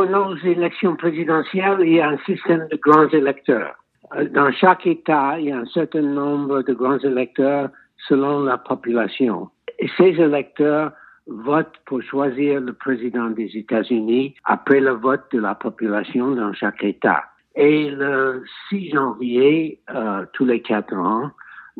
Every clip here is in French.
nos élections présidentielles, il y a un système de grands électeurs. Euh, dans chaque État, il y a un certain nombre de grands électeurs selon la population. Et ces électeurs votent pour choisir le président des États-Unis après le vote de la population dans chaque État. Et le 6 janvier, euh, tous les quatre ans,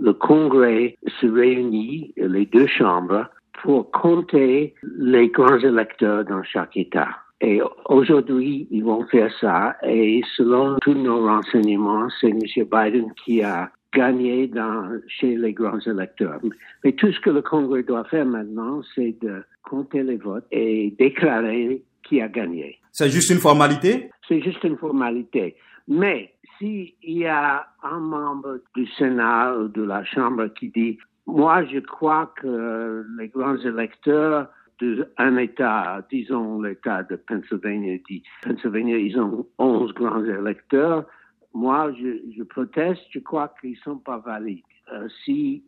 le Congrès se réunit, les deux chambres, pour compter les grands électeurs dans chaque État. Et aujourd'hui, ils vont faire ça. Et selon tous nos renseignements, c'est M. Biden qui a gagné dans, chez les grands électeurs. Mais tout ce que le Congrès doit faire maintenant, c'est de compter les votes et déclarer qui a gagné. C'est juste une formalité? C'est juste une formalité. Mais s'il y a un membre du Sénat ou de la Chambre qui dit, moi, je crois que les grands électeurs d'un État, disons l'État de Pennsylvanie, dit, Pennsylvanie, ils ont 11 grands électeurs, moi, je, proteste, je crois qu'ils sont pas valides. Euh, si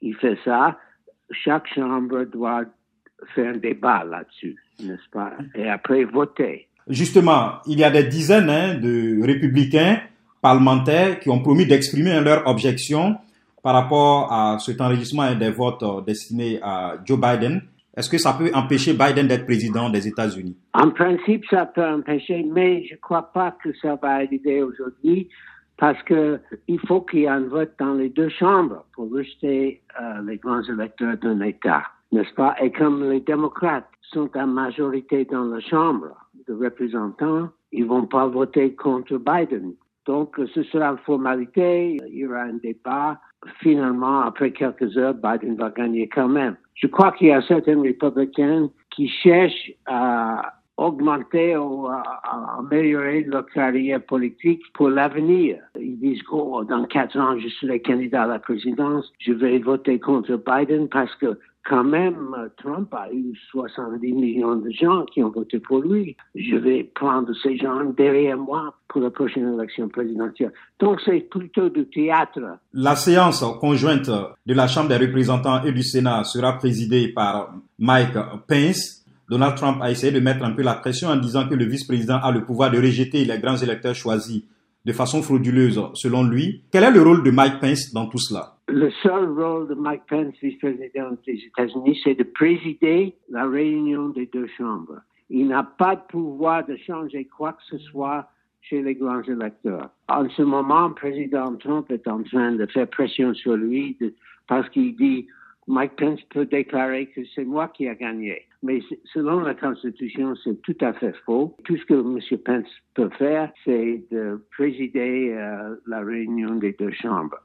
il fait ça, chaque chambre doit faire un débat là-dessus, n'est-ce pas? Et après voter. Justement, il y a des dizaines hein, de républicains parlementaires qui ont promis d'exprimer leur objection par rapport à cet enregistrement des votes euh, destinés à Joe Biden. Est-ce que ça peut empêcher Biden d'être président des États-Unis? En principe, ça peut empêcher, mais je ne crois pas que ça va arriver aujourd'hui parce que il faut qu'il y ait un vote dans les deux chambres pour rejeter euh, les grands électeurs d'un État, n'est-ce pas? Et comme les démocrates sont en majorité dans la Chambre de représentants, ils vont pas voter contre Biden. Donc, ce sera une formalité, il y aura un débat. Finalement, après quelques heures, Biden va gagner quand même. Je crois qu'il y a certains républicains qui cherchent à augmenter ou à, améliorer leur carrière politique pour l'avenir. Ils disent, oh, dans quatre ans, je serai candidat à la présidence, je vais voter contre Biden parce que quand même, Trump a eu 70 millions de gens qui ont voté pour lui. Je vais prendre ces gens derrière moi pour la prochaine élection présidentielle. Donc, c'est plutôt du théâtre. La séance conjointe de la Chambre des représentants et du Sénat sera présidée par Mike Pence. Donald Trump a essayé de mettre un peu la pression en disant que le vice-président a le pouvoir de rejeter les grands électeurs choisis de façon frauduleuse, selon lui. Quel est le rôle de Mike Pence dans tout cela? Le seul rôle de Mike Pence, vice-président des États-Unis, c'est de présider la réunion des deux chambres. Il n'a pas de pouvoir de changer quoi que ce soit chez les grands électeurs. En ce moment, le président Trump est en train de faire pression sur lui parce qu'il dit Mike Pence peut déclarer que c'est moi qui a gagné. Mais selon la Constitution, c'est tout à fait faux. Tout ce que M. Pence peut faire, c'est de présider euh, la réunion des deux chambres.